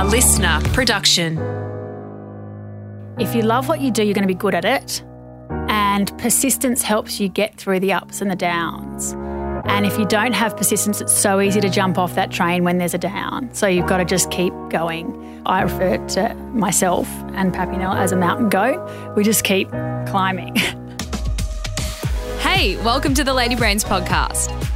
a listener production. If you love what you do, you're going to be good at it. And persistence helps you get through the ups and the downs. And if you don't have persistence, it's so easy to jump off that train when there's a down. So you've got to just keep going. I refer to myself and Papinelle as a mountain goat. We just keep climbing. Hey, welcome to the Lady Brains podcast.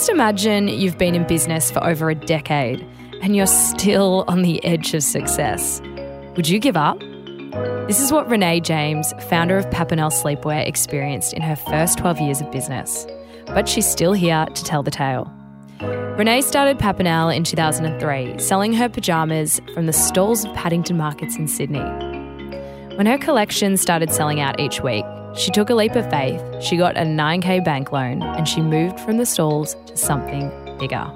Just imagine you've been in business for over a decade and you're still on the edge of success. Would you give up? This is what Renae James, founder of Papinelle Sleepwear, experienced in her first 12 years of business. But she's still here to tell the tale. Renae started Papinelle in 2003, selling her pajamas from the stalls of Paddington markets in Sydney. When her collection started selling out each week, she took a leap of faith, she got a 9k bank loan, and she moved from the stalls to something bigger.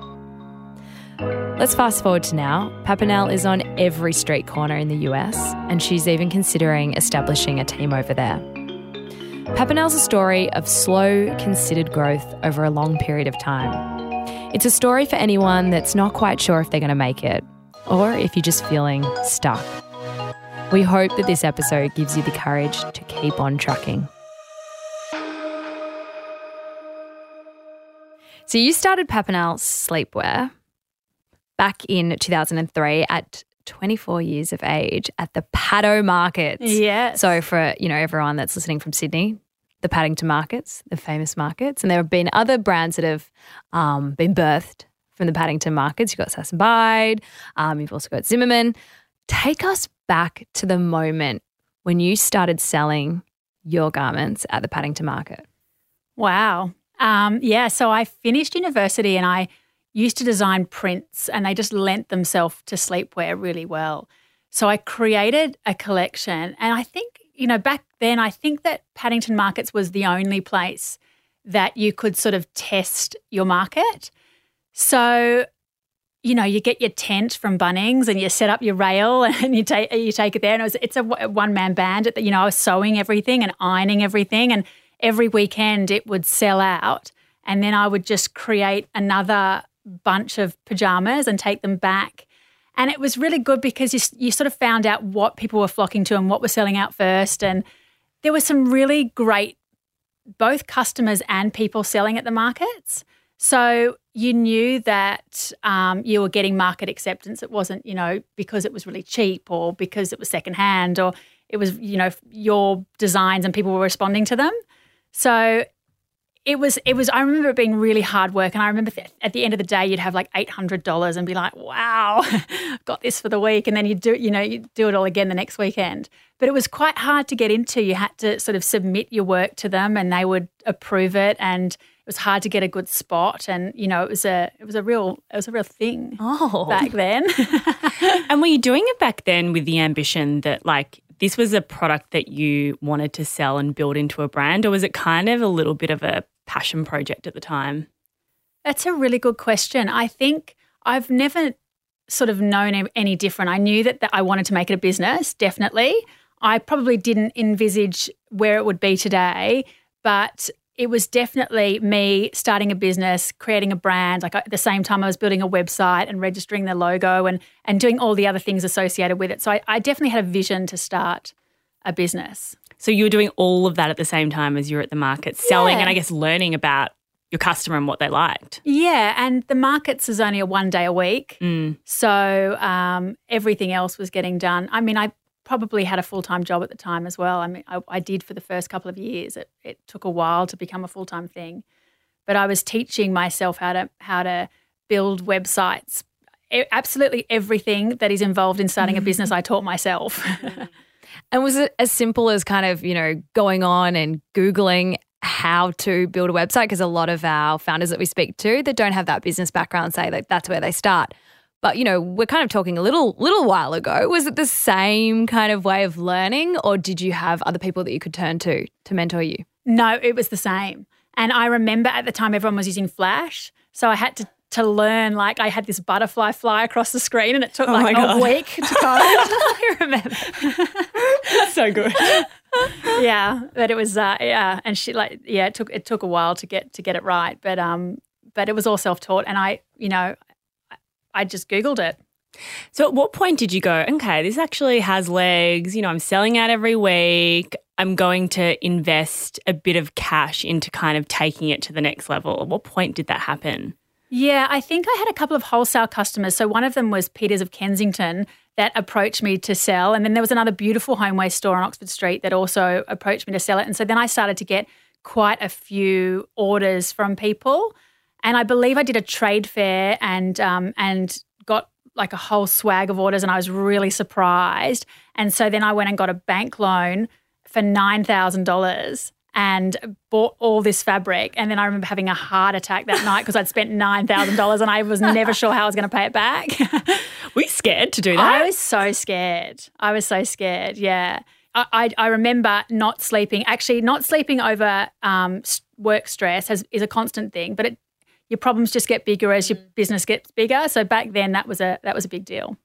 Let's fast forward to now. Papinelle is on every street corner in the US, and she's even considering establishing a team over there. Papinelle's a story of slow, considered growth over a long period of time. It's a story for anyone that's not quite sure if they're going to make it, or if you're just feeling stuck. We hope that this episode gives you the courage to keep on trucking. So, you started Papinelle Sleepwear back in 2003 at 24 years of age at the Paddo Markets. Yes. So, for you know everyone that's listening from Sydney, the Paddington Markets, the famous markets, and there have been other brands that have um, been birthed from the Paddington Markets. You've got Sass and Bide, um, you've also got Zimmermann. Take us back to the moment when you started selling your garments at the Paddington Market. Wow. Um, yeah. So I finished university and I used to design prints and they just lent themselves to sleepwear really well. So I created a collection. And I think, you know, back then, I think that Paddington Markets was the only place that you could sort of test your market. So you know, you get your tent from Bunnings and you set up your rail and you take you take it there. And it was, it's a one man band. You know, I was sewing everything and ironing everything, and every weekend it would sell out, and then I would just create another bunch of pajamas and take them back. And it was really good because you you sort of found out what people were flocking to and what was selling out first, and there were some really great both customers and people selling at the markets. So you knew that um, you were getting market acceptance. It wasn't, you know, because it was really cheap or because it was secondhand or it was, you know, your designs and people were responding to them. So it was, it was, I remember it being really hard work. And I remember th- at the end of the day, you'd have like $800 and be like, wow, got this for the week. And then you'd do, you know, you do it all again the next weekend. But it was quite hard to get into. You had to sort of submit your work to them and they would approve it. And, it was hard to get a good spot and you know it was a it was a real it was a real thing oh. back then. And were you doing it back then with the ambition that like this was a product that you wanted to sell and build into a brand or was it kind of a little bit of a passion project at the time? That's a really good question. I think i've never sort of known any different. I knew that, that i wanted to make it a business definitely. I probably didn't envisage where it would be today but it was definitely me starting a business, creating a brand. Like at the same time, I was building a website and registering the logo and and doing all the other things associated with it. So I, I definitely had a vision to start a business. So you were doing all of that at the same time as you were at the market, selling Yeah. and I guess learning about your customer and what they liked. Yeah, and the markets is only a one day a week, Mm. so um, everything else was getting done. I mean, I probably had a full time job at the time as well. I mean, I, I did for the first couple of years. It, it took a while to become a full time thing, but I was teaching myself how to how to build websites. Absolutely everything that is involved in starting a mm-hmm. business, I taught myself. Mm-hmm. And was it as simple as kind of, you know, going on and Googling how to build a website? Because a lot of our founders that we speak to that don't have that business background say that that's where they start. But you know, we're kind of talking a little little while ago. Was it the same kind of way of learning or did you have other people that you could turn to to mentor you? No, it was the same. And I remember at the time everyone was using Flash. So I had to to learn like I had this butterfly fly across the screen and it took Oh like my a week to code. I remember. so good. yeah, but it was uh, yeah, and she like yeah, it took it took a while to get to get it right, but um, but it was all self taught, and I you know, I- just googled it. So, at what point did you go, okay, this actually has legs? You know, I'm selling out every week. I'm going to invest a bit of cash into kind of taking it to the next level. At what point did that happen? Yeah, I think I had a couple of wholesale customers. So one of them was Peters of Kensington that approached me to sell. And then there was another beautiful homeware store on Oxford Street that also approached me to sell it. And so then I started to get quite a few orders from people. And I believe I did a trade fair and um, and got like a whole swag of orders and I was really surprised. And so then I went and got a bank loan for nine thousand dollars and bought all this fabric. And then I remember having a heart attack that night because I'd spent nine thousand dollars and I was never sure how I was going to pay it back. Were you scared to do that? I was so scared. I was so scared. Yeah. I, I, I remember not sleeping. Actually, not sleeping over um, work stress has, is a constant thing, but it, your problems just get bigger as your business gets bigger. So back then, that was a that was a big deal.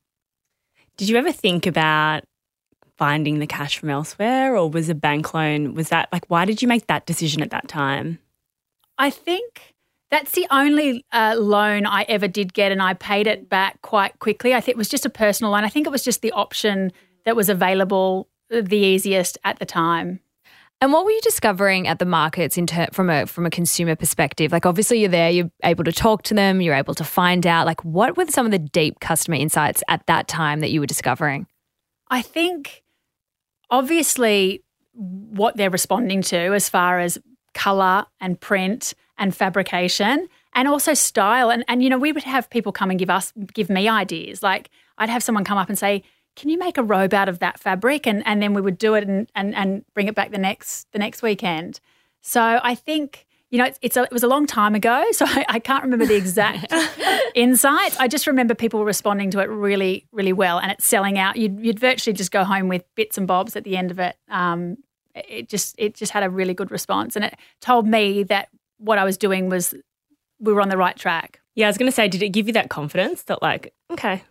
Did you ever think about finding the cash from elsewhere or was a bank loan, was that like, why did you make that decision at that time? I think that's the only uh, loan I ever did get, and I paid it back quite quickly. I think it was just a personal loan. I think it was just the option that was available, uh, the easiest at the time. And what were you discovering at the markets in ter- from a from a consumer perspective? Like obviously you're there, you're able to talk to them, you're able to find out like what were some of the deep customer insights at that time that you were discovering? I think obviously what they're responding to as far as color and print and fabrication and also style and and you know we would have people come and give us give me ideas like I'd have someone come up and say can you make a robe out of that fabric? And and then we would do it and and, and bring it back the next the next weekend. So I think you know it's, it's a, it was a long time ago so I, I can't remember the exact insights. I just remember people responding to it really really well and it's selling out. You'd, you'd virtually just go home with bits and bobs at the end of it. Um, it just it just had a really good response and it told me that what I was doing was we were on the right track. Yeah, I was going to say, did it give you that confidence that, like, okay,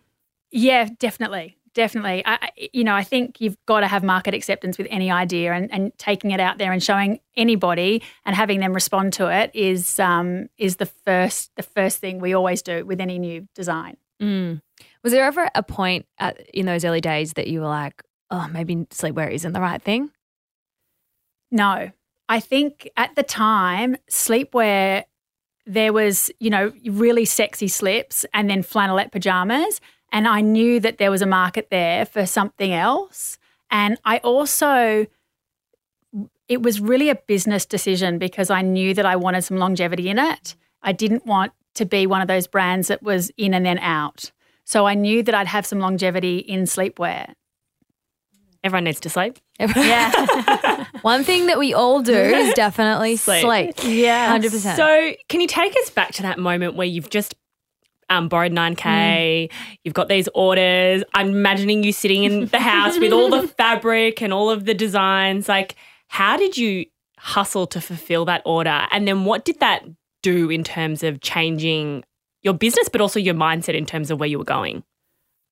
Yeah, definitely. Definitely. I, you know, I think you've got to have market acceptance with any idea and, and taking it out there and showing anybody and having them respond to it is um, is the first the first thing we always do with any new design. Mm. Was there ever a point at, in those early days that you were like, oh, maybe sleepwear isn't the right thing? No. I think at the time, sleepwear, there was, you know, really sexy slips and then flannelette pajamas. And I knew that there was a market there for something else. And I also, it was really a business decision because I knew that I wanted some longevity in it. I didn't want to be one of those brands that was in and then out. So I knew that I'd have some longevity in sleepwear. everyone needs to sleep. Yeah. One thing that we all do is definitely Sleep. sleep. yeah. 100%. So, can you take us back to that moment where you've just um, borrowed 9K, you've got these orders? I'm imagining you sitting in the house with all the fabric and all of the designs. Like, how did you hustle to fulfill that order? And then what did that do in terms of changing your business, but also your mindset in terms of where you were going?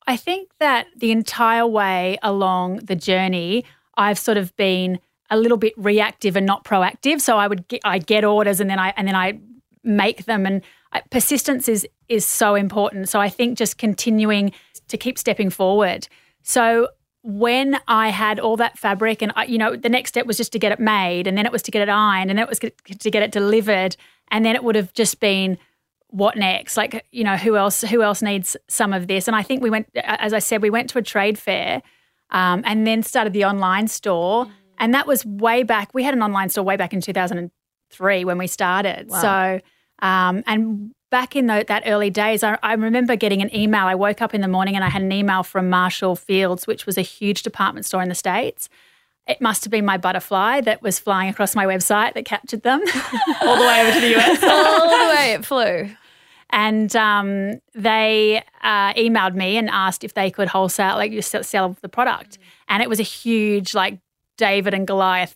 I think that the entire way along the journey, I've sort of been a little bit reactive and not proactive. So I would get, I get orders and then I and then I make them, and persistence is is so important. So I think just continuing to keep stepping forward. So when I had all that fabric, and I, you know, the next step was just to get it made, and then it was to get it ironed, and then it was to get it delivered, and then it would have just been what next? Like you know who else who else needs some of this? And i think we went as i said we went to a trade fair um, and then started the online store. And that was way back we had an online store way back in 2003 when we started. So um, and back in the, that early days I, I remember getting an email i woke up in the morning and i had an email from Marshall Field's which was a huge department store in the states it must have been my butterfly that was flying across my website that captured them All the way over to the US. all the way it flew. And um, they uh, emailed me and asked if they could wholesale, like you sell, sell the product. And it was a huge, like David and Goliath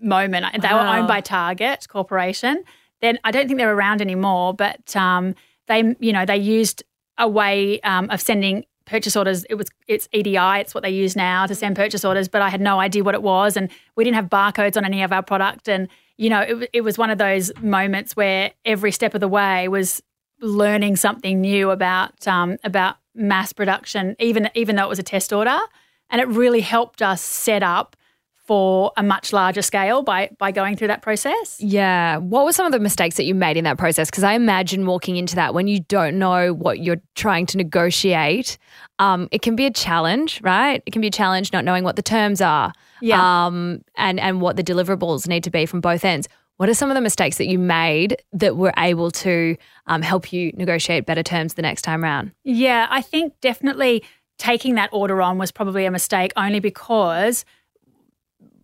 moment. They were owned by Target Corporation. Then I don't think they're around anymore, but um, they, you know, they used a way um, of sending purchase orders. It was it's EDI. It's what they use now to send purchase orders. But I had no idea what it was, and we didn't have barcodes on any of our product. And you know, it, it was one of those moments where every step of the way was learning something new about um, about mass production, even even though it was a test order, and it really helped us set up for a much larger scale by by going through that process. Yeah. What were some of the mistakes that you made in that process? Because I imagine walking into that when you don't know what you're trying to negotiate, um, it can be a challenge, right? It can be a challenge not knowing what the terms are Yeah. um, and, and what the deliverables need to be from both ends. What are some of the mistakes that you made that were able to um, help you negotiate better terms the next time round? Yeah, I think definitely taking that order on was probably a mistake only because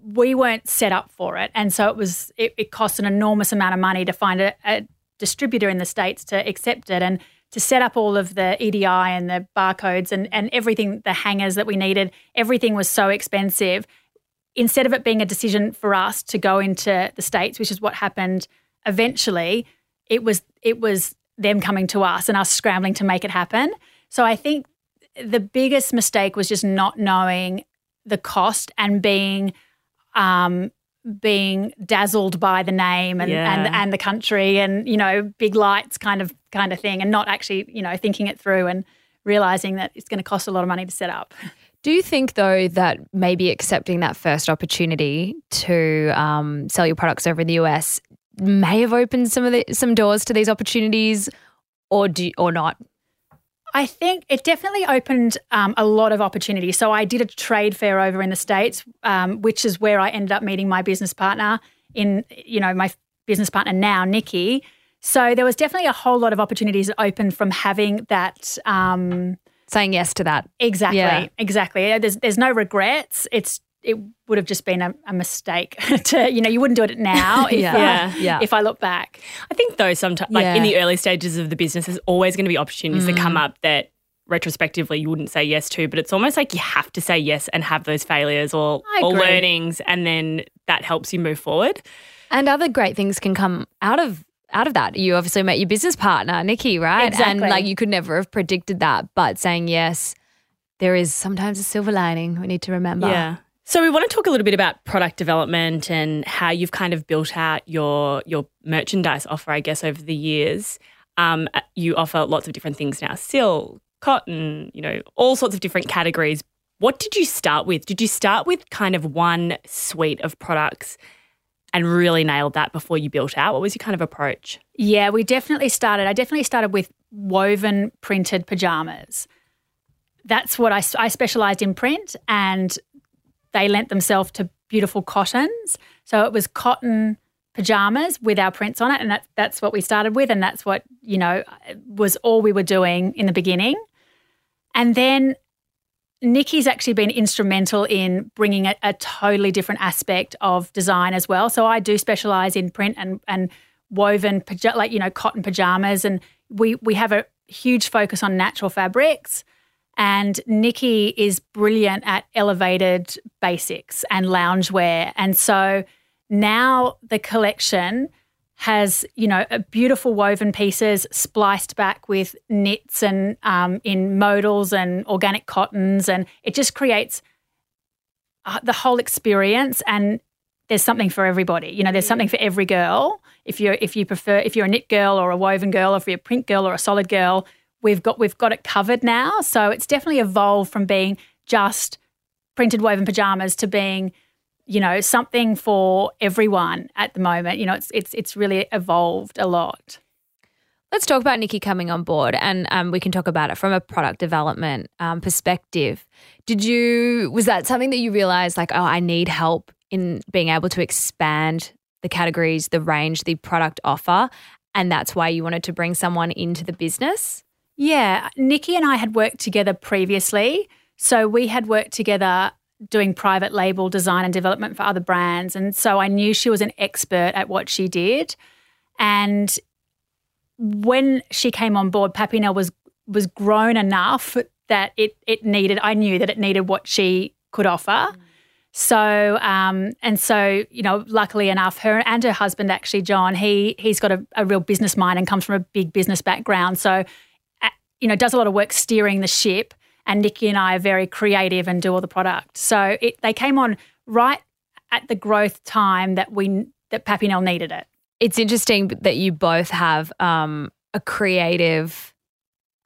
we weren't set up for it. And so it was it, it cost an enormous amount of money to find a, a distributor in the States to accept it and to set up all of the EDI and the barcodes and, and everything, the hangers that we needed, everything was so expensive. Instead of it being a decision for us to go into the States, which is what happened eventually, it was it was them coming to us and us scrambling to make it happen. So I think the biggest mistake was just not knowing the cost and being um, being dazzled by the name and, Yeah. and and the country and you know big lights kind of kind of thing and not actually you know thinking it through and realizing that it's going to cost a lot of money to set up. Do you think, though, that maybe accepting that first opportunity to um, sell your products over in the US may have opened some of the some doors to these opportunities, or do or not? I think it definitely opened um, a lot of opportunities. So I did a trade fair over in the states, um, which is where I ended up meeting my business partner. In you know my business partner now, Nikki. So there was definitely a whole lot of opportunities that opened from having that. Um, Saying yes to that. exactly, Yeah. exactly. There's there's no regrets. It's it would have just been a, a mistake to you know you wouldn't do it now. If, Yeah. uh, Yeah. Yeah. If I look back. I think though sometimes like Yeah. in the early stages of the business there's always going to be opportunities that come up that retrospectively you wouldn't say yes to but it's almost like you have to say yes and have those failures or, or learnings and then that helps you move forward. And other great things can come out of out of that. You obviously met your business partner, Nikki, right? Exactly. And like you could never have predicted that, but saying yes, there is sometimes a silver lining. We need to remember. Yeah. So we want to talk a little bit about product development and how you've kind of built out your your merchandise offer, I guess, over the years. Um, you offer lots of different things now: silk, cotton, you know, all sorts of different categories. What did you start with? Did you start with kind of one suite of products and really nailed that before you built out? What was your kind of approach? Yeah, we definitely started. I definitely started with woven printed pajamas. That's what I, I specialized in print, and they lent themselves to beautiful cottons. So it was cotton pajamas with our prints on it, and that, that's what we started with, and that's what you know was all we were doing in the beginning. And then Nikki's actually been instrumental in bringing a, a totally different aspect of design as well. So I do specialize in print and and woven like you know cotton pajamas, and we we have a huge focus on natural fabrics. And Nikki is brilliant at elevated basics and loungewear, and so now the collection has you know beautiful woven pieces spliced back with knits and um, in modals and organic cottons. And it just creates uh, the whole experience. And there's something for everybody. You know there's something for every girl. If you're if you prefer if you're a knit girl or a woven girl or if you're a print girl or a solid girl we've got we've got it covered now so it's definitely evolved from being just printed woven pajamas to being you know something for everyone at the moment you know it's it's it's really evolved a lot Let's talk about Nikki coming on board, and um, we can talk about it from a product development um, perspective. Did you was that something that you realized, like, oh, I need help in being able to expand the categories, the range, the product offer, and that's why you wanted to bring someone into the business? Yeah nikki and i had worked together previously so we had worked together doing private label design and development for other brands and so i knew she was an expert at what she did and when she came on board, Papinelle was was grown enough that it it needed. I knew that it needed what she could offer. Mm. So um, and so you know, luckily enough, her and her husband actually, John, he he's got a, a real business mind and comes from a big business background. So you know, does a lot of work steering the ship. And Nikki and I are very creative and do all the product. So it, they came on right at the growth time that we that Papinelle needed it. It's interesting that you both have um, a creative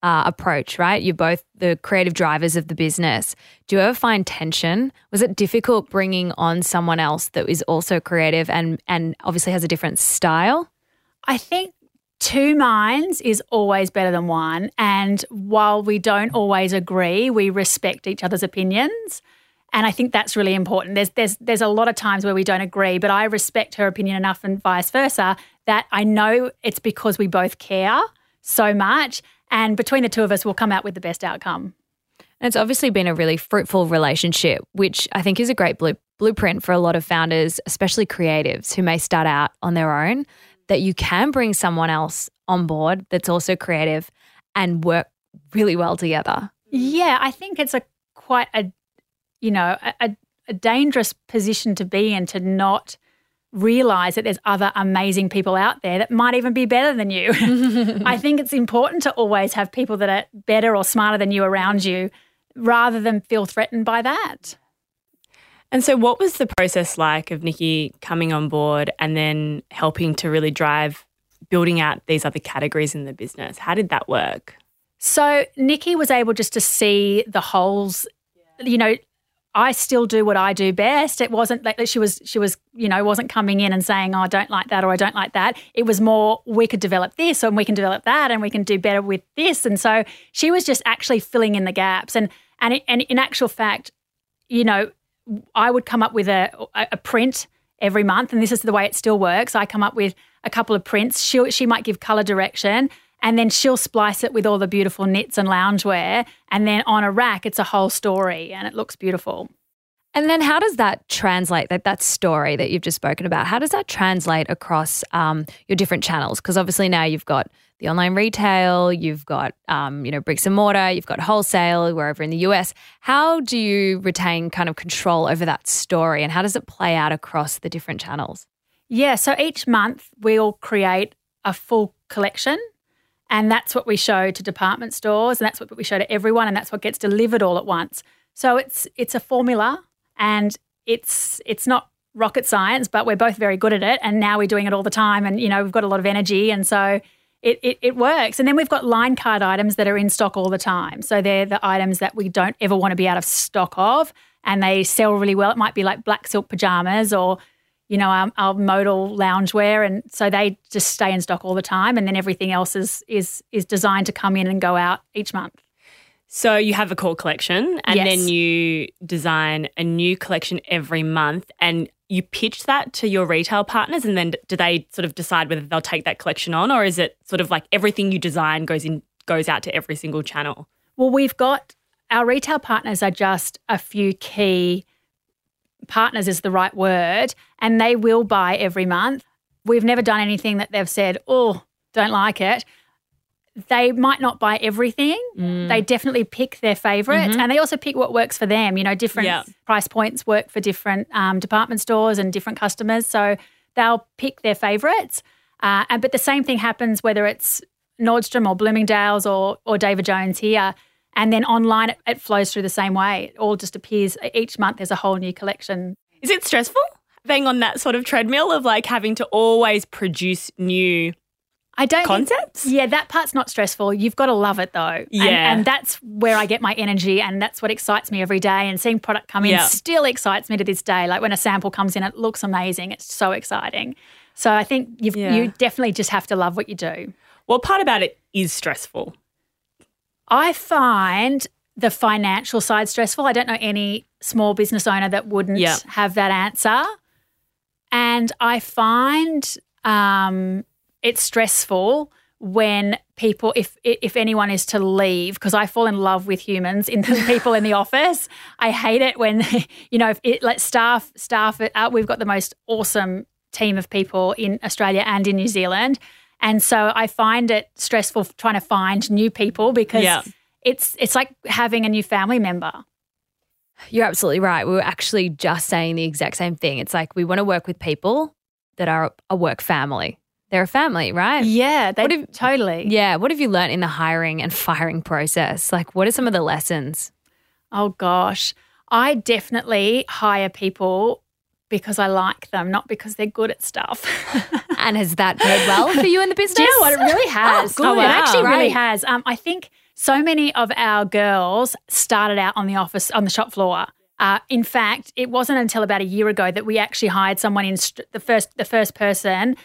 uh, approach, right? You're both the creative drivers of the business. Do you ever find tension? Was it difficult bringing on someone else that is also creative and and obviously has a different style? I think two minds is always better than one. And while we don't always agree, we respect each other's opinions. And I think that's really important. There's there's there's a lot of times where we don't agree, but I respect her opinion enough and vice versa that I know it's because we both care so much and between the two of us, we'll come out with the best outcome. And it's obviously been a really fruitful relationship, which I think is a great blue, blueprint for a lot of founders, especially creatives who may start out on their own, that you can bring someone else on board that's also creative and work really well together. Yeah, I think it's a quite a, you know, a, a dangerous position to be in to not realize that there's other amazing people out there that might even be better than you. I think it's important to always have people that are better or smarter than you around you rather than feel threatened by that. And so, what was the process like of Nikki coming on board and then helping to really drive building out these other categories in the business? How did that work? So, Nikki was able just to see the holes. You know, I still do what I do best. It wasn't like she was she was you know wasn't coming in and saying oh I don't like that or I don't like that. It was more we could develop this and we can develop that and we can do better with this. And so she was just actually filling in the gaps. And and and in actual fact, you know, I would come up with a a print every month, and this is the way it still works. I come up with a couple of prints. She she might give color direction and then she'll splice it with all the beautiful knits and loungewear and then on a rack it's a whole story and it looks beautiful and then how does that translate that that story that you've just spoken about how does that translate across um, your different channels? Because obviously now you've got the online retail you've got um, you know bricks and mortar you've got wholesale wherever in the us how do you retain kind of control over that story and how does it play out across the different channels? Yeah so each month we'll create a full collection and that's what we show to department stores and that's what we show to everyone and that's what gets delivered all at once. So it's it's a formula and it's it's not rocket science, but we're both very good at it and now we're doing it all the time and you know, we've got a lot of energy and so it, it, it works. And then we've got line card items that are in stock all the time. So they're the items that we don't ever want to be out of stock of and they sell really well. It might be like black silk pajamas or you know, our, our modal loungewear, and so they just stay in stock all the time, and then everything else is is is designed to come in and go out each month. So you have a core collection, and yes. then you design a new collection every month, and you pitch that to your retail partners, and then do they sort of decide whether they'll take that collection on, or is it sort of like everything you design goes in goes out to every single channel? Well, we've got our retail partners are just a few key partners is the right word, and they will buy every month. We've never done anything that they've said, oh, don't like it. They might not buy everything. Mm. They definitely pick their favorites mm-hmm. and they also pick what works for them. You know, different yeah. price points work for different um, department stores and different customers. So they'll pick their favorites. Uh, and, but the same thing happens whether it's Nordstrom or Bloomingdale's or, or David Jones here. And then online, it, it flows through the same way. It all just appears each month, there's a whole new collection. Is it stressful being on that sort of treadmill of like having to always produce new I don't concepts. Think, yeah, that part's not stressful. You've got to love it though. Yeah, and, and, that's where I get my energy, and that's what excites me every day. And seeing product come in yep. still excites me to this day. Like when a sample comes in, it looks amazing. It's so exciting. So I think yeah. you definitely just have to love what you do. Well, part about it is stressful. I find the financial side stressful. I don't know any small business owner that wouldn't yep. have that answer. And I find um, it's stressful when people if if anyone is to leave because I fall in love with humans in the people in the office. I hate it when you know if it like staff staff uh, we've got the most awesome team of people in Australia and in New Zealand And so I find it stressful trying to find new people because Yeah. it's it's like having a new family member. You're absolutely right. We were actually just saying the exact same thing. It's like we want to work with people that are a work family. They're a family, right? Yeah, they What if- totally. Yeah. What have you learned in the hiring and firing process? Like, what are some of the lessons? Oh gosh, I definitely hire people because I like them, not because they're good at stuff. And has that paid well for you in the business? Do you know what? It really has. Oh, good. It actually Wow. really has. Um, I think so many of our girls started out on the office on the shop floor. Uh, in fact, it wasn't until about a year ago that we actually hired someone in st- the first the first person.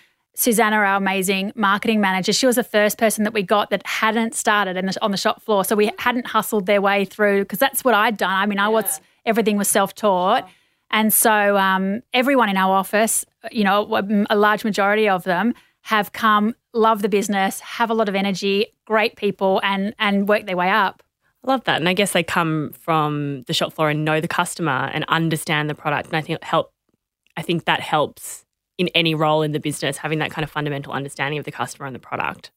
Susanna, our amazing marketing manager, she was the first person that we got that hadn't started in the, on the shop floor. So we hadn't hustled their way through because that's what I'd done. I mean, I was everything was self taught, and so um, everyone in our office, you know, a large majority of them have come, love the business, have a lot of energy, great people, and and work their way up. I love that. And I guess they come from the shop floor and know the customer and understand the product. And I think help I think that helps in any role in the business, having that kind of fundamental understanding of the customer and the product.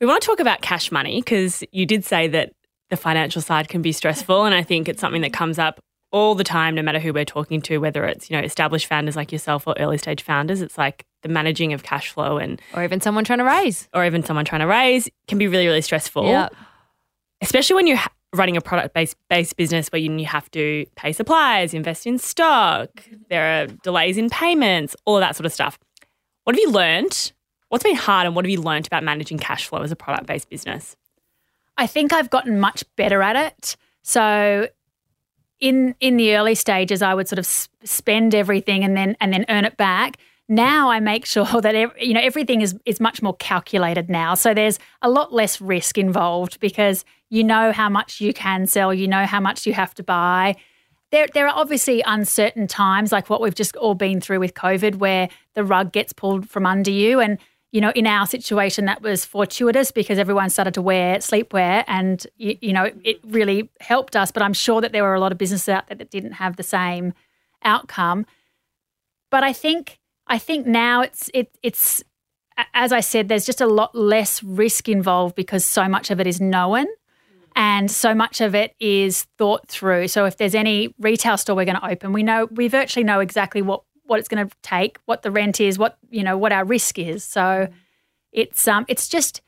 We want to talk about cash money because you did say that the financial side can be stressful. And I think it's something that comes up all the time, no matter who we're talking to, whether it's, you know, established founders like yourself or early stage founders. It's like the managing of cash flow and Or even someone trying to raise? or even someone trying to raise can be really, really stressful Yeah. especially when you're ha- running a product based based business where you, have to pay suppliers, invest in stock, there are delays in payments, all that sort of stuff. What have you learned? What's been hard, and what have you learned about managing cash flow as a product based business? I think I've gotten much better at it. So in in the early stages, I would sort of spend everything and then and then earn it back. Now I make sure that you know everything is is much more calculated now. So there's a lot less risk involved because you know how much you can sell, you know how much you have to buy. There, there are obviously uncertain times like what we've just all been through with COVID, where the rug gets pulled from under you. And, you know, in our situation, that was fortuitous because everyone started to wear sleepwear and, you, you know, it really helped us. But I'm sure that there were a lot of businesses out there that didn't have the same outcome. But I think, I think now it's, it, it's, as I said, there's just a lot less risk involved because so much of it is known and so much of it is thought through. So if there's any retail store we're going to open, we know we virtually know exactly what what it's going to take, what the rent is, what you know, what our risk is. So it's um it's just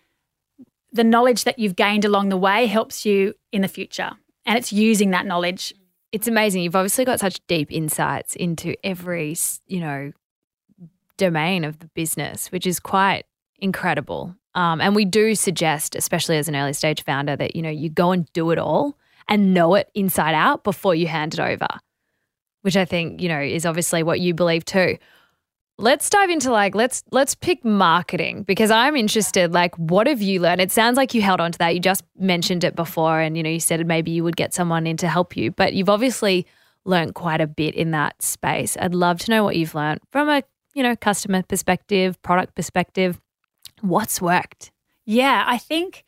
the knowledge that you've gained along the way helps you in the future, and it's using that knowledge. It's amazing. You've obviously got such deep insights into every, you know, domain of the business, which is quite incredible. Um, and we do suggest, especially as an early stage founder, that you know you go and do it all and know it inside out before you hand it over, which I think you know is obviously what you believe too. Let's dive into like let's let's pick marketing because I'm interested. Like, what have you learned? It sounds like you held on to that. You just mentioned it before, and you know you said maybe you would get someone in to help you, but you've obviously learned quite a bit in that space. I'd love to know what you've learned from a you know customer perspective, product perspective. What's worked? Yeah, I think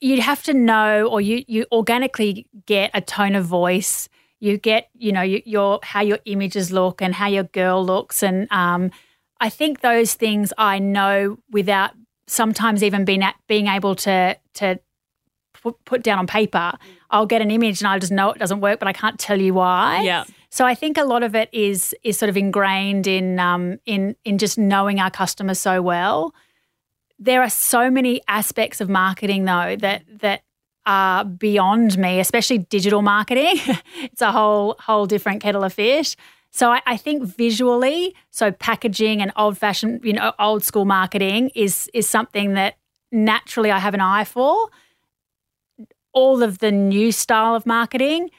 you'd have to know, or you you organically get a tone of voice. You get, you know, you, your how your images look and how your girl looks, and um, I think those things I know without sometimes even being at, being able to to put, put down on paper. I'll get an image and I just know it doesn't work, but I can't tell you why. Yeah. So I think a lot of it is is sort of ingrained in um, in in just knowing our customers so well. There are so many aspects of marketing though that that are beyond me, especially digital marketing. it's a whole whole different kettle of fish. So I, I think visually, so packaging and old fashioned, you know, old school marketing is is something that naturally I have an eye for. All of the new style of marketing,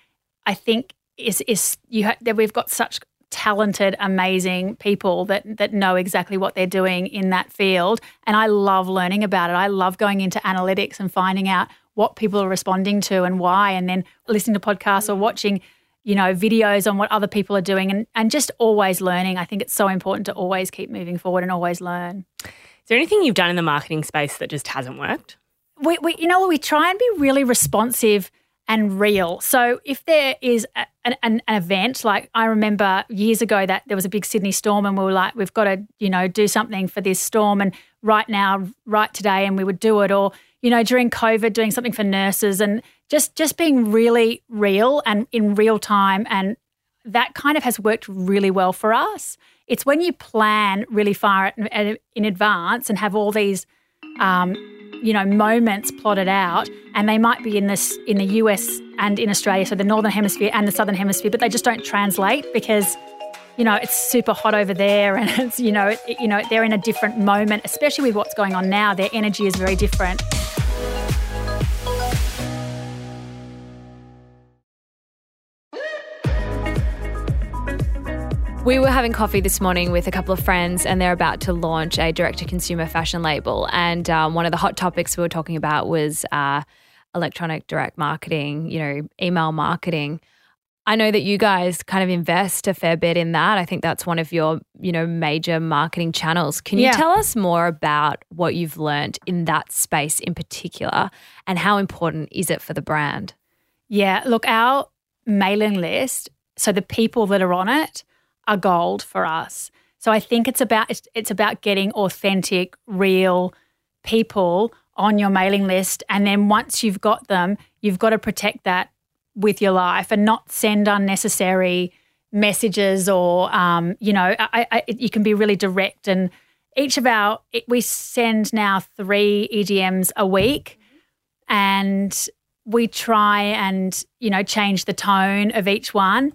I think is is you ha- that we've got such talented, amazing people that that know exactly what they're doing in that field, and I love learning about it. I love going into analytics and finding out what people are responding to and why, and then listening to podcasts or watching, you know, videos on what other people are doing, and and just always learning. I think it's so important to always keep moving forward and always learn. Is there anything you've done in the marketing space that just hasn't worked? we, we you know we try and be really responsive and real. So if there is a, an, an, event, like I remember years ago that there was a big Sydney storm and we were like, we've got to, you know, do something for this storm and right now, right today, and we would do it. Or, you know, during COVID, doing something for nurses and just just being really real and in real time. And that kind of has worked really well for us. It's when you plan really far in, advance and have all these um, you know moments plotted out and they might be in this in the US and in Australia so the northern hemisphere and the southern hemisphere but they just don't translate because you know it's super hot over there and it's you know it, you know they're in a different moment especially with what's going on now. Their energy is very different We were having coffee this morning with a couple of friends, and they're about to launch a direct to consumer fashion label. And um, one of the hot topics we were talking about was uh, electronic direct marketing, you know, email marketing. I know that you guys kind of invest a fair bit in that. I think that's one of your, you know, major marketing channels. Can you Yeah. tell us more about what you've learned in that space in particular and how important is it for the brand? Yeah, look, our mailing list, so the people that are on it are gold for us. So I think it's about it's, it's about getting authentic, real people on your mailing list. And then once you've got them, you've got to protect that with your life and not send unnecessary messages or um, you know, I, I, you can be really direct. And each of our we send now 3 EDMs a week. And we try and you know change the tone of each one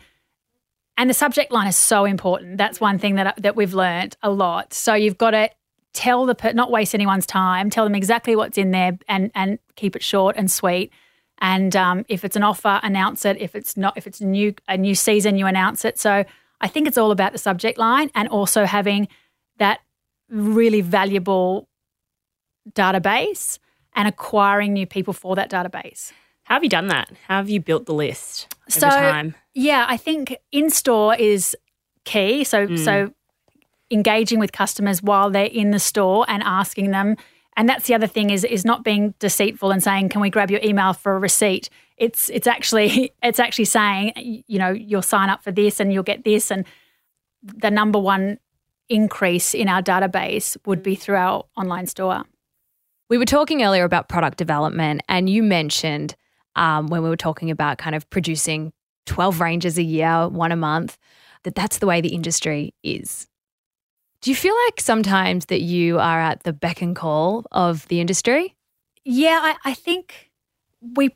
and the subject line is so important. That's one thing that that we've learnt a lot. So you've got to tell the per- not waste anyone's time tell them exactly what's in there and and keep it short and sweet. And um, if it's an offer announce it. If it's not if it's a new a new season you announce it. So i think it's all about the subject line and also having that really valuable database and acquiring new people for that database. How have you done that? How have you built the list over So- time? Yeah, I think in store is key. So so engaging with customers while they're in the store and asking them. And that's the other thing is is not being deceitful and saying, "Can we grab your email for a receipt?" It's it's actually it's actually saying, you know, you'll sign up for this and you'll get this. And the number one increase in our database would be through our online store. We were talking earlier about product development, and you mentioned um, when we were talking about kind of producing 12 ranges a year, one a month, that that's the way the industry is. Do you feel like sometimes that you are at the beck and call of the industry? Yeah, I, I think we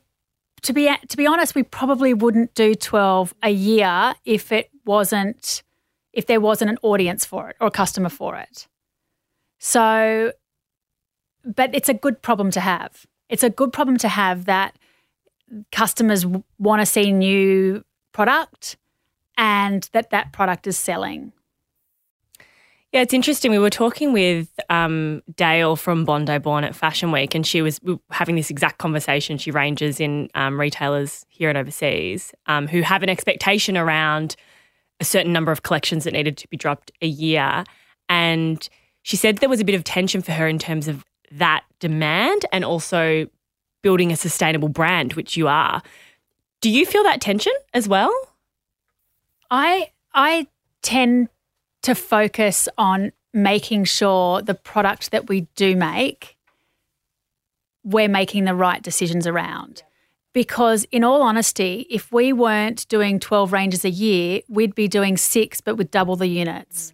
to be to be honest, we probably wouldn't do twelve a year if it wasn't if there wasn't an audience for it or a customer for it. So, but it's a good problem to have. It's a good problem to have that customers want to see new product and that that product is selling. Yeah, it's interesting. We were talking with um, Dale from Bondi Born at Fashion Week, and she was having this exact conversation. She ranges in um, retailers here and overseas um, who have an expectation around a certain number of collections that needed to be dropped a year. And she said there was a bit of tension for her in terms of that demand and also building a sustainable brand, which you are. Do you feel that tension as well? I I tend to focus on making sure the product that we do make we're making the right decisions around. Because in all honesty, if we weren't doing 12 ranges a year, we'd be doing 6 but with double the units.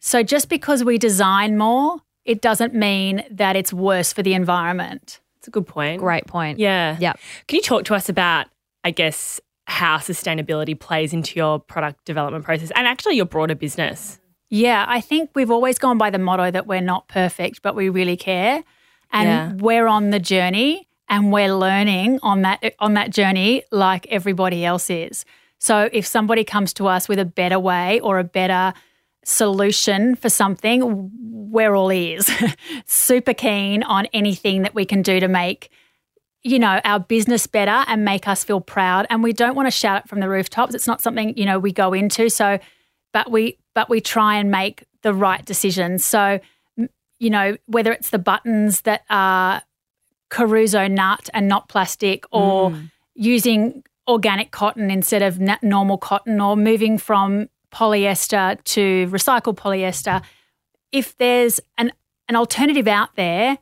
So just because we design more, it doesn't mean that it's worse for the environment. It's a good point. Great point. Yeah. Yeah. Can you talk to us about, I guess, how sustainability plays into your product development process and actually your broader business? Yeah, I think we've always gone by the motto that we're not perfect, but we really care. And Yeah. we're on the journey and we're learning on that on that journey like everybody else is. So if somebody comes to us with a better way or a better solution for something, we're all ears. Super keen on anything that we can do to make you know our business better and make us feel proud. And we don't want to shout it from the rooftops. It's not something you know we go into. So but we but we try and make the right decisions. So you know whether it's the buttons that are corozo nut and not plastic or mm. using organic cotton instead of normal cotton or moving from polyester to recycled polyester. If there's an, an alternative out there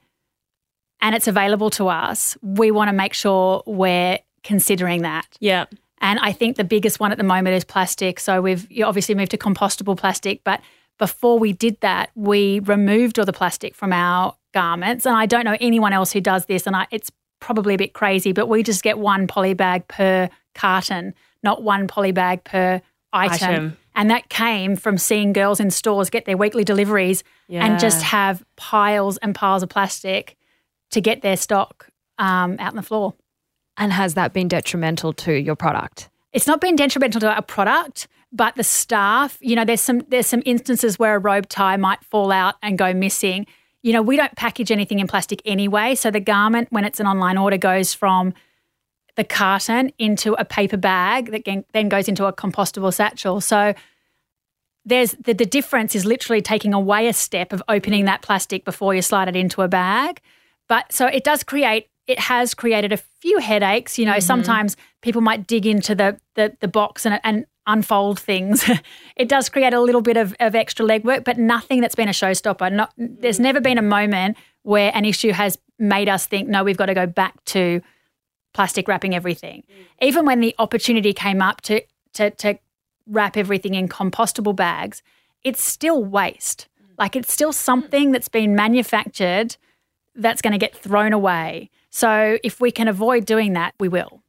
and it's available to us, we want to make sure we're considering that. Yeah. And I think the biggest one at the moment is plastic. So we've obviously moved to compostable plastic, but before we did that, we removed all the plastic from our garments. And I don't know anyone else who does this, and I, it's probably a bit crazy, but we just get one poly bag per carton, not one poly bag per item. Item. And that came from seeing girls in stores get their weekly deliveries Yeah. and just have piles and piles of plastic to get their stock um, out on the floor. And has that been detrimental to your product? It's not been detrimental to our product, but the staff, you know, there's some there's some instances where a robe tie might fall out and go missing. You know, we don't package anything in plastic anyway, so the garment when it's an online order goes from the carton into a paper bag that then goes into a compostable satchel. So there's the, the difference is literally taking away a step of opening that plastic before you slide it into a bag. But so it does create it has created a few headaches. You know, mm-hmm. sometimes people might dig into the the, the box and, and unfold things. it does create a little bit of, of extra legwork, but nothing that's been a showstopper. Not there's never been a moment where an issue has made us think, no, we've got to go back to plastic wrapping everything. Even when the opportunity came up to to to wrap everything in compostable bags, it's still waste. Like it's still something that's been manufactured that's going to get thrown away. So if we can avoid doing that, we will.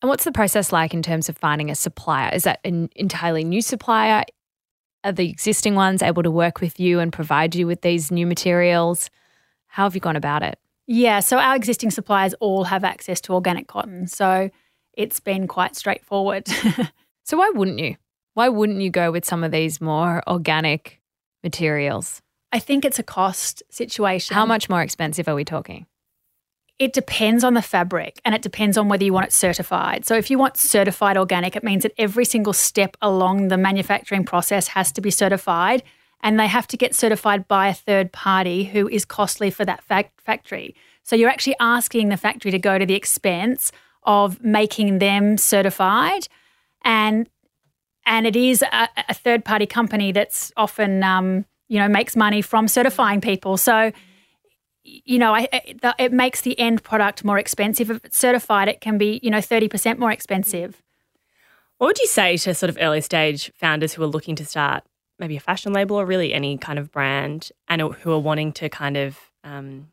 And what's the process like in terms of finding a supplier? Is that an entirely new supplier? Are the existing ones able to work with you and provide you with these new materials? How have you gone about it? Yeah, so our existing suppliers all have access to organic cotton. Mm. So it's been quite straightforward. So why wouldn't you? Why wouldn't you go with some of these more organic materials? I think it's a cost situation. How much more expensive are we talking? It depends on the fabric and it depends on whether you want it certified. So, if you want certified organic, it means that every single step along the manufacturing process has to be certified and they have to get certified by a third party who is costly for that fac- factory. So, you're actually asking the factory to go to the expense of making them certified and and it is a, a third party company that's often um, you know makes money from certifying people so you know, I, I- the, it makes the end product more expensive. If it's certified, it can be, you know, 30% more expensive. What would you say to sort of early stage founders who are looking to start maybe a fashion label or really any kind of brand and who are wanting to kind of um,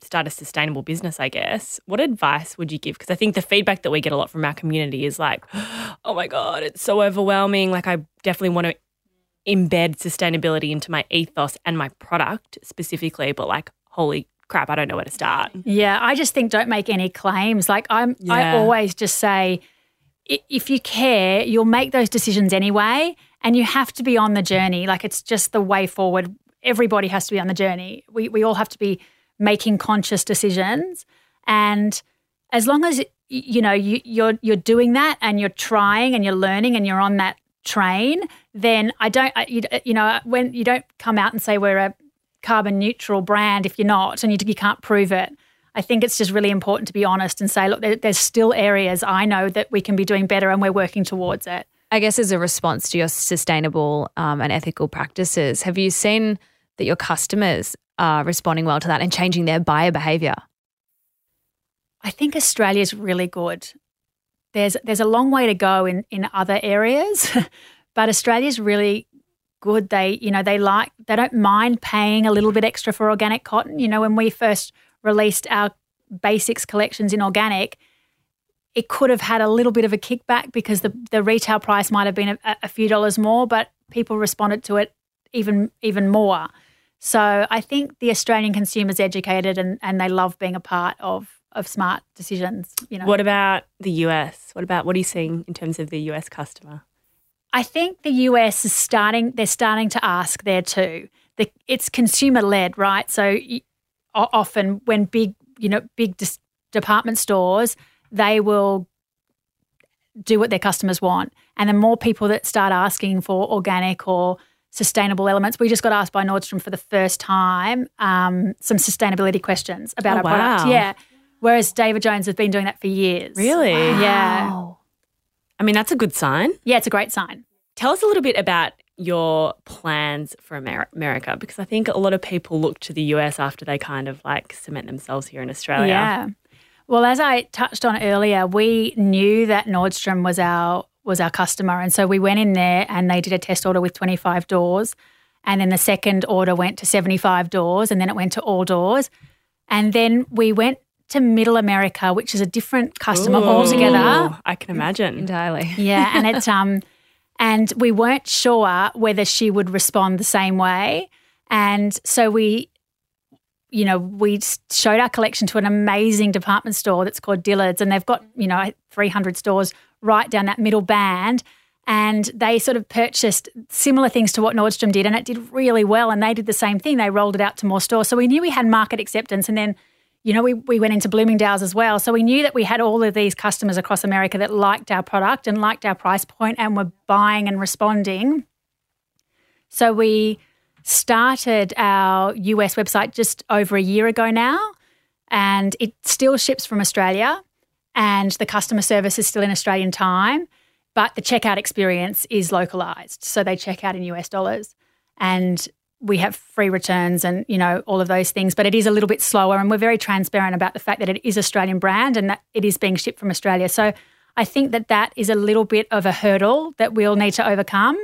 start a sustainable business, I guess? What advice would you give? Because I think the feedback that we get a lot from our community is like, oh my God, it's so overwhelming. Like, I definitely want to embed sustainability into my ethos and my product specifically, but like, holy crap, I don't know where to start. Yeah, I just think don't make any claims. Like I'm, I always just say, if you care, you'll make those decisions anyway, and you have to be on the journey. Like it's just the way forward. Everybody has to be on the journey. We we all have to be making conscious decisions, and as long as you know you, you're you're doing that and you're trying and you're learning and you're on that train, then I don't I, you, you know when you don't come out and say we're a carbon neutral brand if you're not and you, you can't prove it. I think it's just really important to be honest and say, look, there, there's still areas I know that we can be doing better and we're working towards it. I guess as a response to your sustainable um, and ethical practices, have you seen that your customers are responding well to that and changing their buyer behavior? I think Australia's really good. There's there's a long way to go in in other areas, but Australia's really good. They you know they like they don't mind paying a little bit extra for organic cotton. You know when we first released our basics collections in organic, it could have had a little bit of a kickback because the the retail price might have been a, a few dollars more, but people responded to it even even more. So I think the Australian consumer's educated and, and they love being a part of of smart decisions. You know, What about the US? What about what are you seeing in terms of the US customer? I think the US is starting. They're starting to ask there too. The, it's consumer led, right? So often when big, you know, big dis- department stores, they will do what their customers want, and the more people that start asking for organic or sustainable elements, we just got asked by Nordstrom for the first time um, some sustainability questions about Oh, our product. Yeah, Whereas David Jones has been doing that for years. Really? Yeah. I mean, that's a good sign. Yeah, it's a great sign. Tell us a little bit about your plans for America because I think a lot of people look to the US after they kind of like cement themselves here in Australia. Yeah. Well, as I touched on earlier, we knew that Nordstrom was our was our customer, and so we went in there and they did a test order with 25 doors, and then the second order went to 75 doors, and then it went to all doors, and then we went to Middle America, which is a different customer Ooh, altogether. I can imagine. Entirely. Yeah, and it's um, and we weren't sure whether she would respond the same way, and so we, you know, we showed our collection to an amazing department store that's called Dillard's, and they've got you know 300 stores right down that middle band. And they sort of purchased similar things to what Nordstrom did, and it did really well. And they did the same thing; they rolled it out to more stores. So we knew we had market acceptance, and then you know, we, we went into Bloomingdale's as well. So we knew that we had all of these customers across America that liked our product and liked our price point and were buying and responding. So we started our US website just over a year ago now, and it still ships from Australia, and the customer service is still in Australian time, but the checkout experience is localized. So they check out in US dollars. And we have free returns and you know all of those things but it is a little bit slower and we're very transparent about the fact that it is australian brand and that it is being shipped from australia so i think that that is a little bit of a hurdle that we'll need to overcome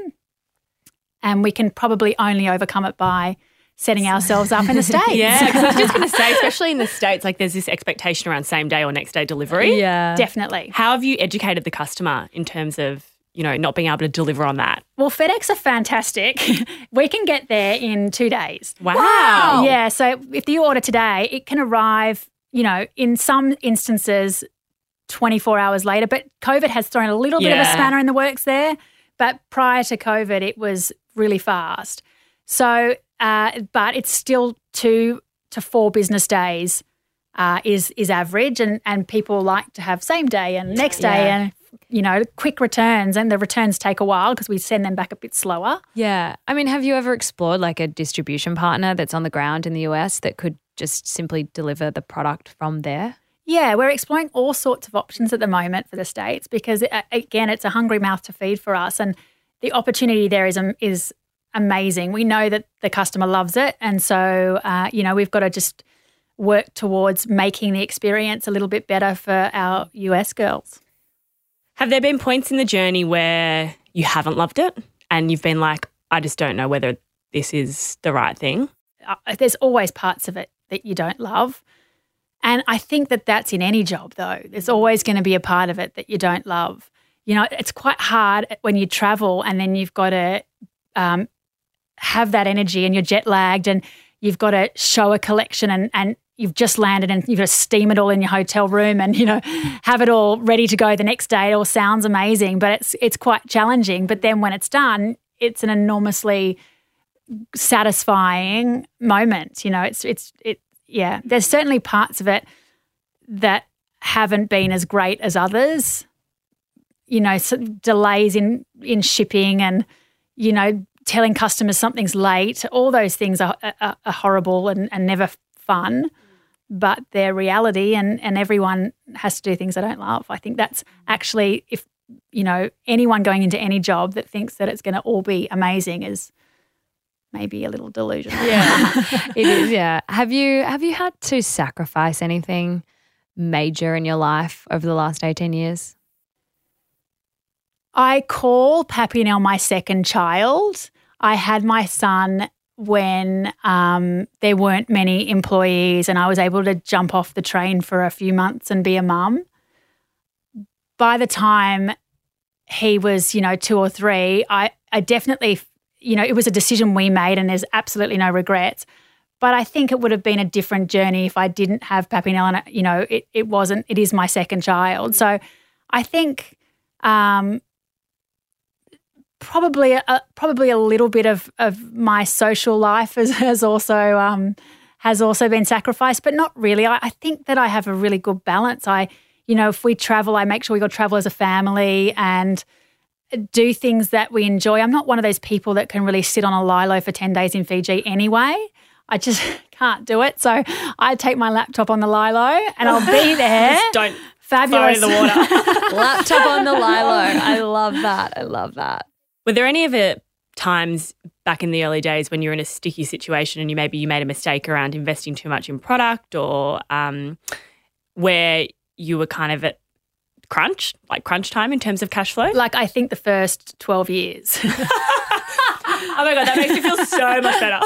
and we can probably only overcome it by setting ourselves up in the states Yeah, because I was just going to say, especially in the States, like there's this expectation around same day or next day delivery. Yeah. definitely How have you educated the customer in terms of, you know, not being able to deliver on that? well FedEx are fantastic we can get there in two days Wow. Yeah. So if you order today, it can arrive, you know, in some instances 24 hours later. But COVID has thrown a little bit of a spanner in the works there. But prior to COVID, it was really fast. So, uh, but it's still two to four business days uh, is is average, and and people like to have same day and next day Yeah. and you know quick returns, and the returns take a while because we send them back a bit slower. Yeah. I mean, have you ever explored like a distribution partner that's on the ground in the US that could just simply deliver the product from there? Yeah, we're exploring all sorts of options at the moment for the states because uh, again, it's a hungry mouth to feed for us, and the opportunity there is um, is amazing. We know that the customer loves it, and so uh, you know we've got to just work towards making the experience a little bit better for our US girls. Have there been points in the journey where you haven't loved it and you've been like, I just don't know whether this is the right thing? uh, there's always parts of it that you don't love. And I think that that's in any job, though. There's always going to be a part of it that you don't love. You know, it's quite hard when you travel and then you've got to um, have that energy and you're jet lagged and you've got to show a collection and, and you've just landed and you've got to steam it all in your hotel room and, you know, have it all ready to go the next day. It all sounds amazing, but it's, it's quite challenging. But then when it's done, it's an enormously satisfying moment. You know, it's it's it. Yeah, there's certainly parts of it that haven't been as great as others. You know, delays in in shipping and you know telling customers something's late. All those things are, are, are horrible and, and never fun. But they're reality, and, and everyone has to do things they don't love. I think that's actually, if you know, anyone going into any job that thinks that it's going to all be amazing is maybe a little delusional. Yeah. it is, yeah. Have you have you had to sacrifice anything major in your life over the last 18 years? I call Pappy now my second child. I had my son when um, there weren't many employees, and I was able to jump off the train for a few months and be a mum. By the time he was, you know, two or three, I, I definitely, you know, it was a decision we made, and there's absolutely no regrets. But I think it would have been a different journey if I didn't have Papinelle, and you know, it, it wasn't. It is my second child, so I think um, probably a, probably a little bit of, of my social life has, has also um, has also been sacrificed, but not really. I, I think that I have a really good balance. I, you know, if we travel, I make sure we go travel as a family and do things that we enjoy. I'm not one of those people that can really sit on a lilo for 10 days in Fiji anyway. I just can't do it. So I take my laptop on the Lilo and I'll be there. Just don't Fabulous. throw it in the water. Laptop on the Lilo. I love that. I love that. Were there any of it times back in the early days when you're in a sticky situation and you maybe you made a mistake around investing too much in product or um, where you were kind of at crunch, like crunch time in terms of cash flow? like I think the first 12 years. Oh my god, that makes me feel so much better.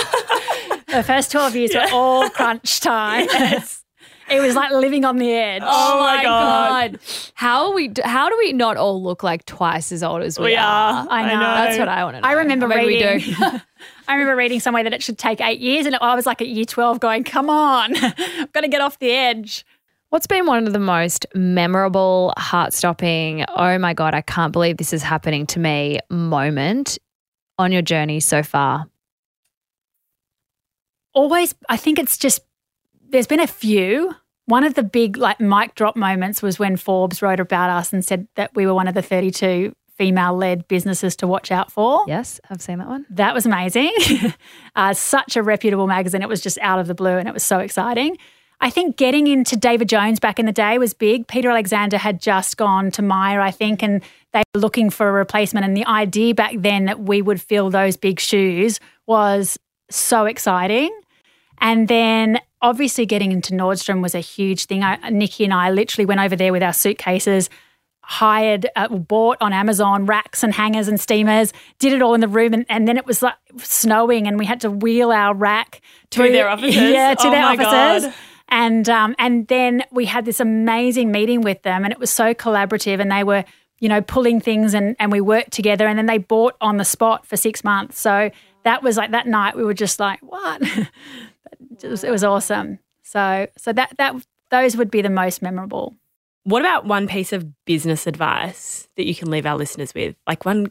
the first 12 years were all crunch time. It was like living on the edge. Oh my God. How are we? How do we not all look like twice as old as we, We are. I know. That's what I want to know. I remember Maybe we reading. do. I remember reading somewhere that it should take eight years, and I was like at year twelve, going, "Come on, I've got to get off the edge." What's been one of the most memorable, heart stopping, oh my God, I can't believe this is happening to me moment on your journey so far? Always, I think it's just there's been a few. One of the big like mic drop moments was when Forbes wrote about us and said that we were one of the 32 female-led businesses to watch out for. Yes, I've seen that one. That was amazing. uh, such a reputable magazine. It was just out of the blue and it was so exciting. I think getting into David Jones back in the day was big. Peter Alexander had just gone to Myer, I think, and they were looking for a replacement. And the idea back then that we would fill those big shoes was so exciting. And then obviously getting into Nordstrom was a huge thing. I, Nikki and I literally went over there with our suitcases, hired, uh, bought on Amazon racks and hangers and steamers, did it all in the room. And, and then it was like snowing and we had to wheel our rack To their offices? Yeah, to Oh their offices. God. And um, and then we had this amazing meeting with them, and it was so collaborative. And they were, you know, pulling things, and and we worked together. And then they bought on the spot for six months. So that was like that night. We were just like, what? it, was, it was awesome. So so that that those would be the most memorable. What about one piece of business advice that you can leave our listeners with? Like one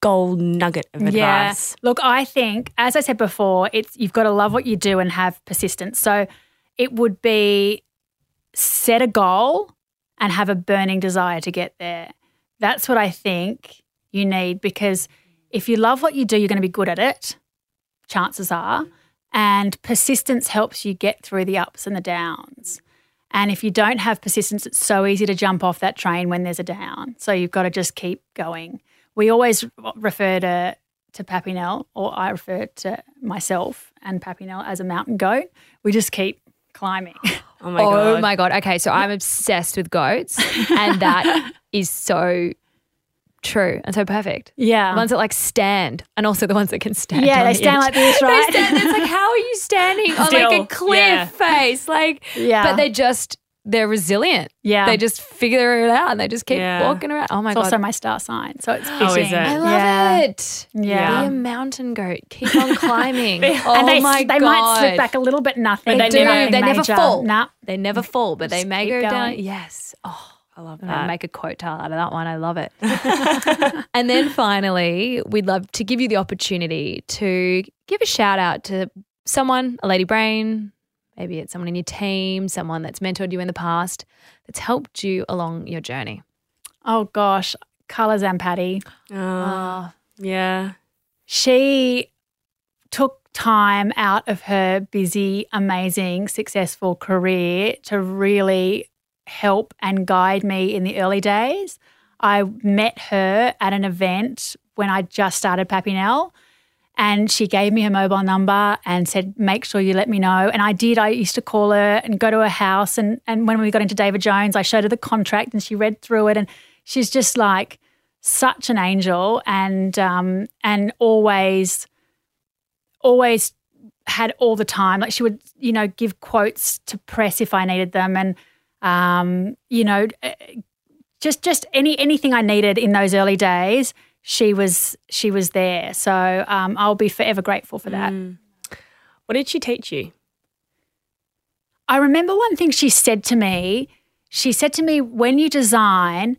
gold nugget of advice. Yeah. Look, I think, as I said before, it's you've got to love what you do and have persistence. So it would be set a goal and have a burning desire to get there. That's what I think you need because if you love what you do, you're going to be good at it, chances are. And persistence helps you get through the ups and the downs. And if you don't have persistence, it's so easy to jump off that train when there's a down. So you've got to just keep going. We always refer to to Papinelle, or I refer to myself and Papinelle as a mountain goat. We just keep climbing. Oh my oh god. my god. Okay, so I'm obsessed with goats, and that is so true and so perfect. yeah. The ones that like stand, and also the ones that can stand. yeah, they the stand edge. like this, right? They stand. It's like, how are you standing on like a cliff yeah. face? Like, Yeah. But they just they're resilient. Yeah. They just figure it out and they just keep Yeah. walking around. Oh my it's god. also my star sign. So it's Oh, is it? I love yeah. it. Yeah. Be a mountain goat. Keep on climbing. oh and they, my they god. might slip back a little bit, nothing. But they do never- they never fall. Nah. They never fall, but they Just may go down. Yes. Oh, I love I'm that. make a quote tile out of that one. I love it. and then finally, we'd love to give you the opportunity to give a shout out to someone, a lady brain, maybe it's someone in your team, someone that's mentored you in the past, that's helped you along your journey. Oh gosh, Carla Zampatti. Oh, yeah. She took time out of her busy, amazing, successful career to really help and guide me in the early days. I met her at an event when I just started Papinelle. And she gave me her mobile number and said, make sure you let me know. And I did. I used to call her and go to her house. And, and when we got into David Jones, I showed her the contract and she read through it. And she's just like such an angel and um, and always, always had all the time. Like she would, you know, give quotes to press if I needed them. And, um, you know, eh, just just any anything I needed in those early days, she was she was there. So um, I'll be forever grateful for that. Mm. What did she teach you? I remember one thing she said to me. She said to me, "When you design."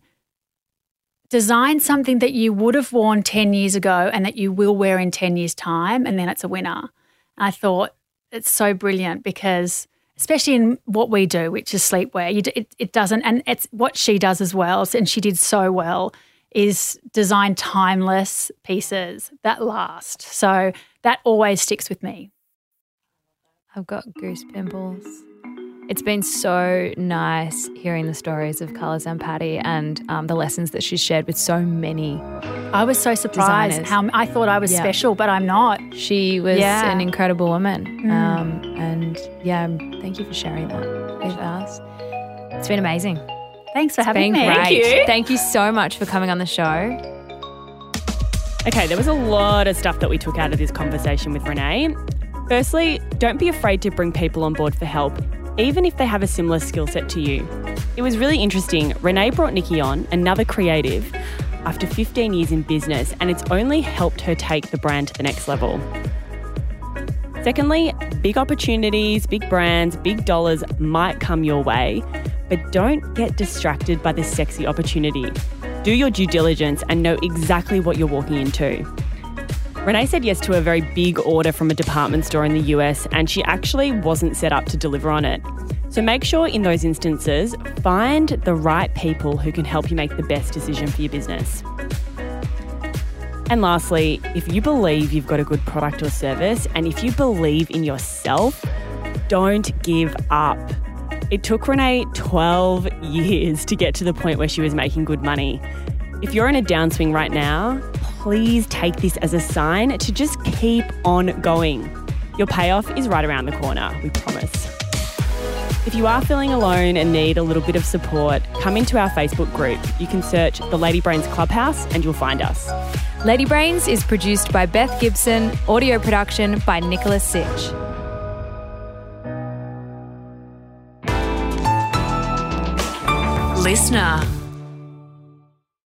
Design something that you would have worn 10 years ago and that you will wear in 10 years' time, and then it's a winner. And I thought it's so brilliant because, especially in what we do, which is sleepwear, you, it, it doesn't, and it's what she does as well, and she did so well, is design timeless pieces that last. So that always sticks with me. I've got goose pimples. It's been so nice hearing the stories of Carla Zampatti and um, the lessons that she's shared with so many. I was so surprised Designers. how I thought I was Yeah. special, but I'm not. She was Yeah. an incredible woman. Um, and yeah, thank you for sharing that with us. It's been amazing. Thanks for It's having been me. great. you. Thank you so much for coming on the show. Okay, there was a lot of stuff that we took out of this conversation with Renae. Firstly, don't be afraid to bring people on board for help, even if they have a similar skill set to you. It was really interesting. Renae brought Nikki on, another creative, after 15 years in business, and it's only helped her take the brand to the next level. Secondly, big opportunities, big brands, big dollars might come your way, but don't get distracted by the sexy opportunity. Do your due diligence and know exactly what you're walking into. Renae said yes to a very big order from a department store in the US, and she actually wasn't set up to deliver on it. So make sure in those instances, find the right people who can help you make the best decision for your business. And lastly, if you believe you've got a good product or service, and if you believe in yourself, don't give up. It took Renae 12 years to get to the point where she was making good money. If you're in a downswing right now, please take this as a sign to just keep on going. Your payoff is right around the corner, we promise. If you are feeling alone and need a little bit of support, come into our Facebook group. You can search the Lady Brains Clubhouse and you'll find us. Lady Brains is produced by Beth Gibson, audio production by Nicholas Sitch. Listener.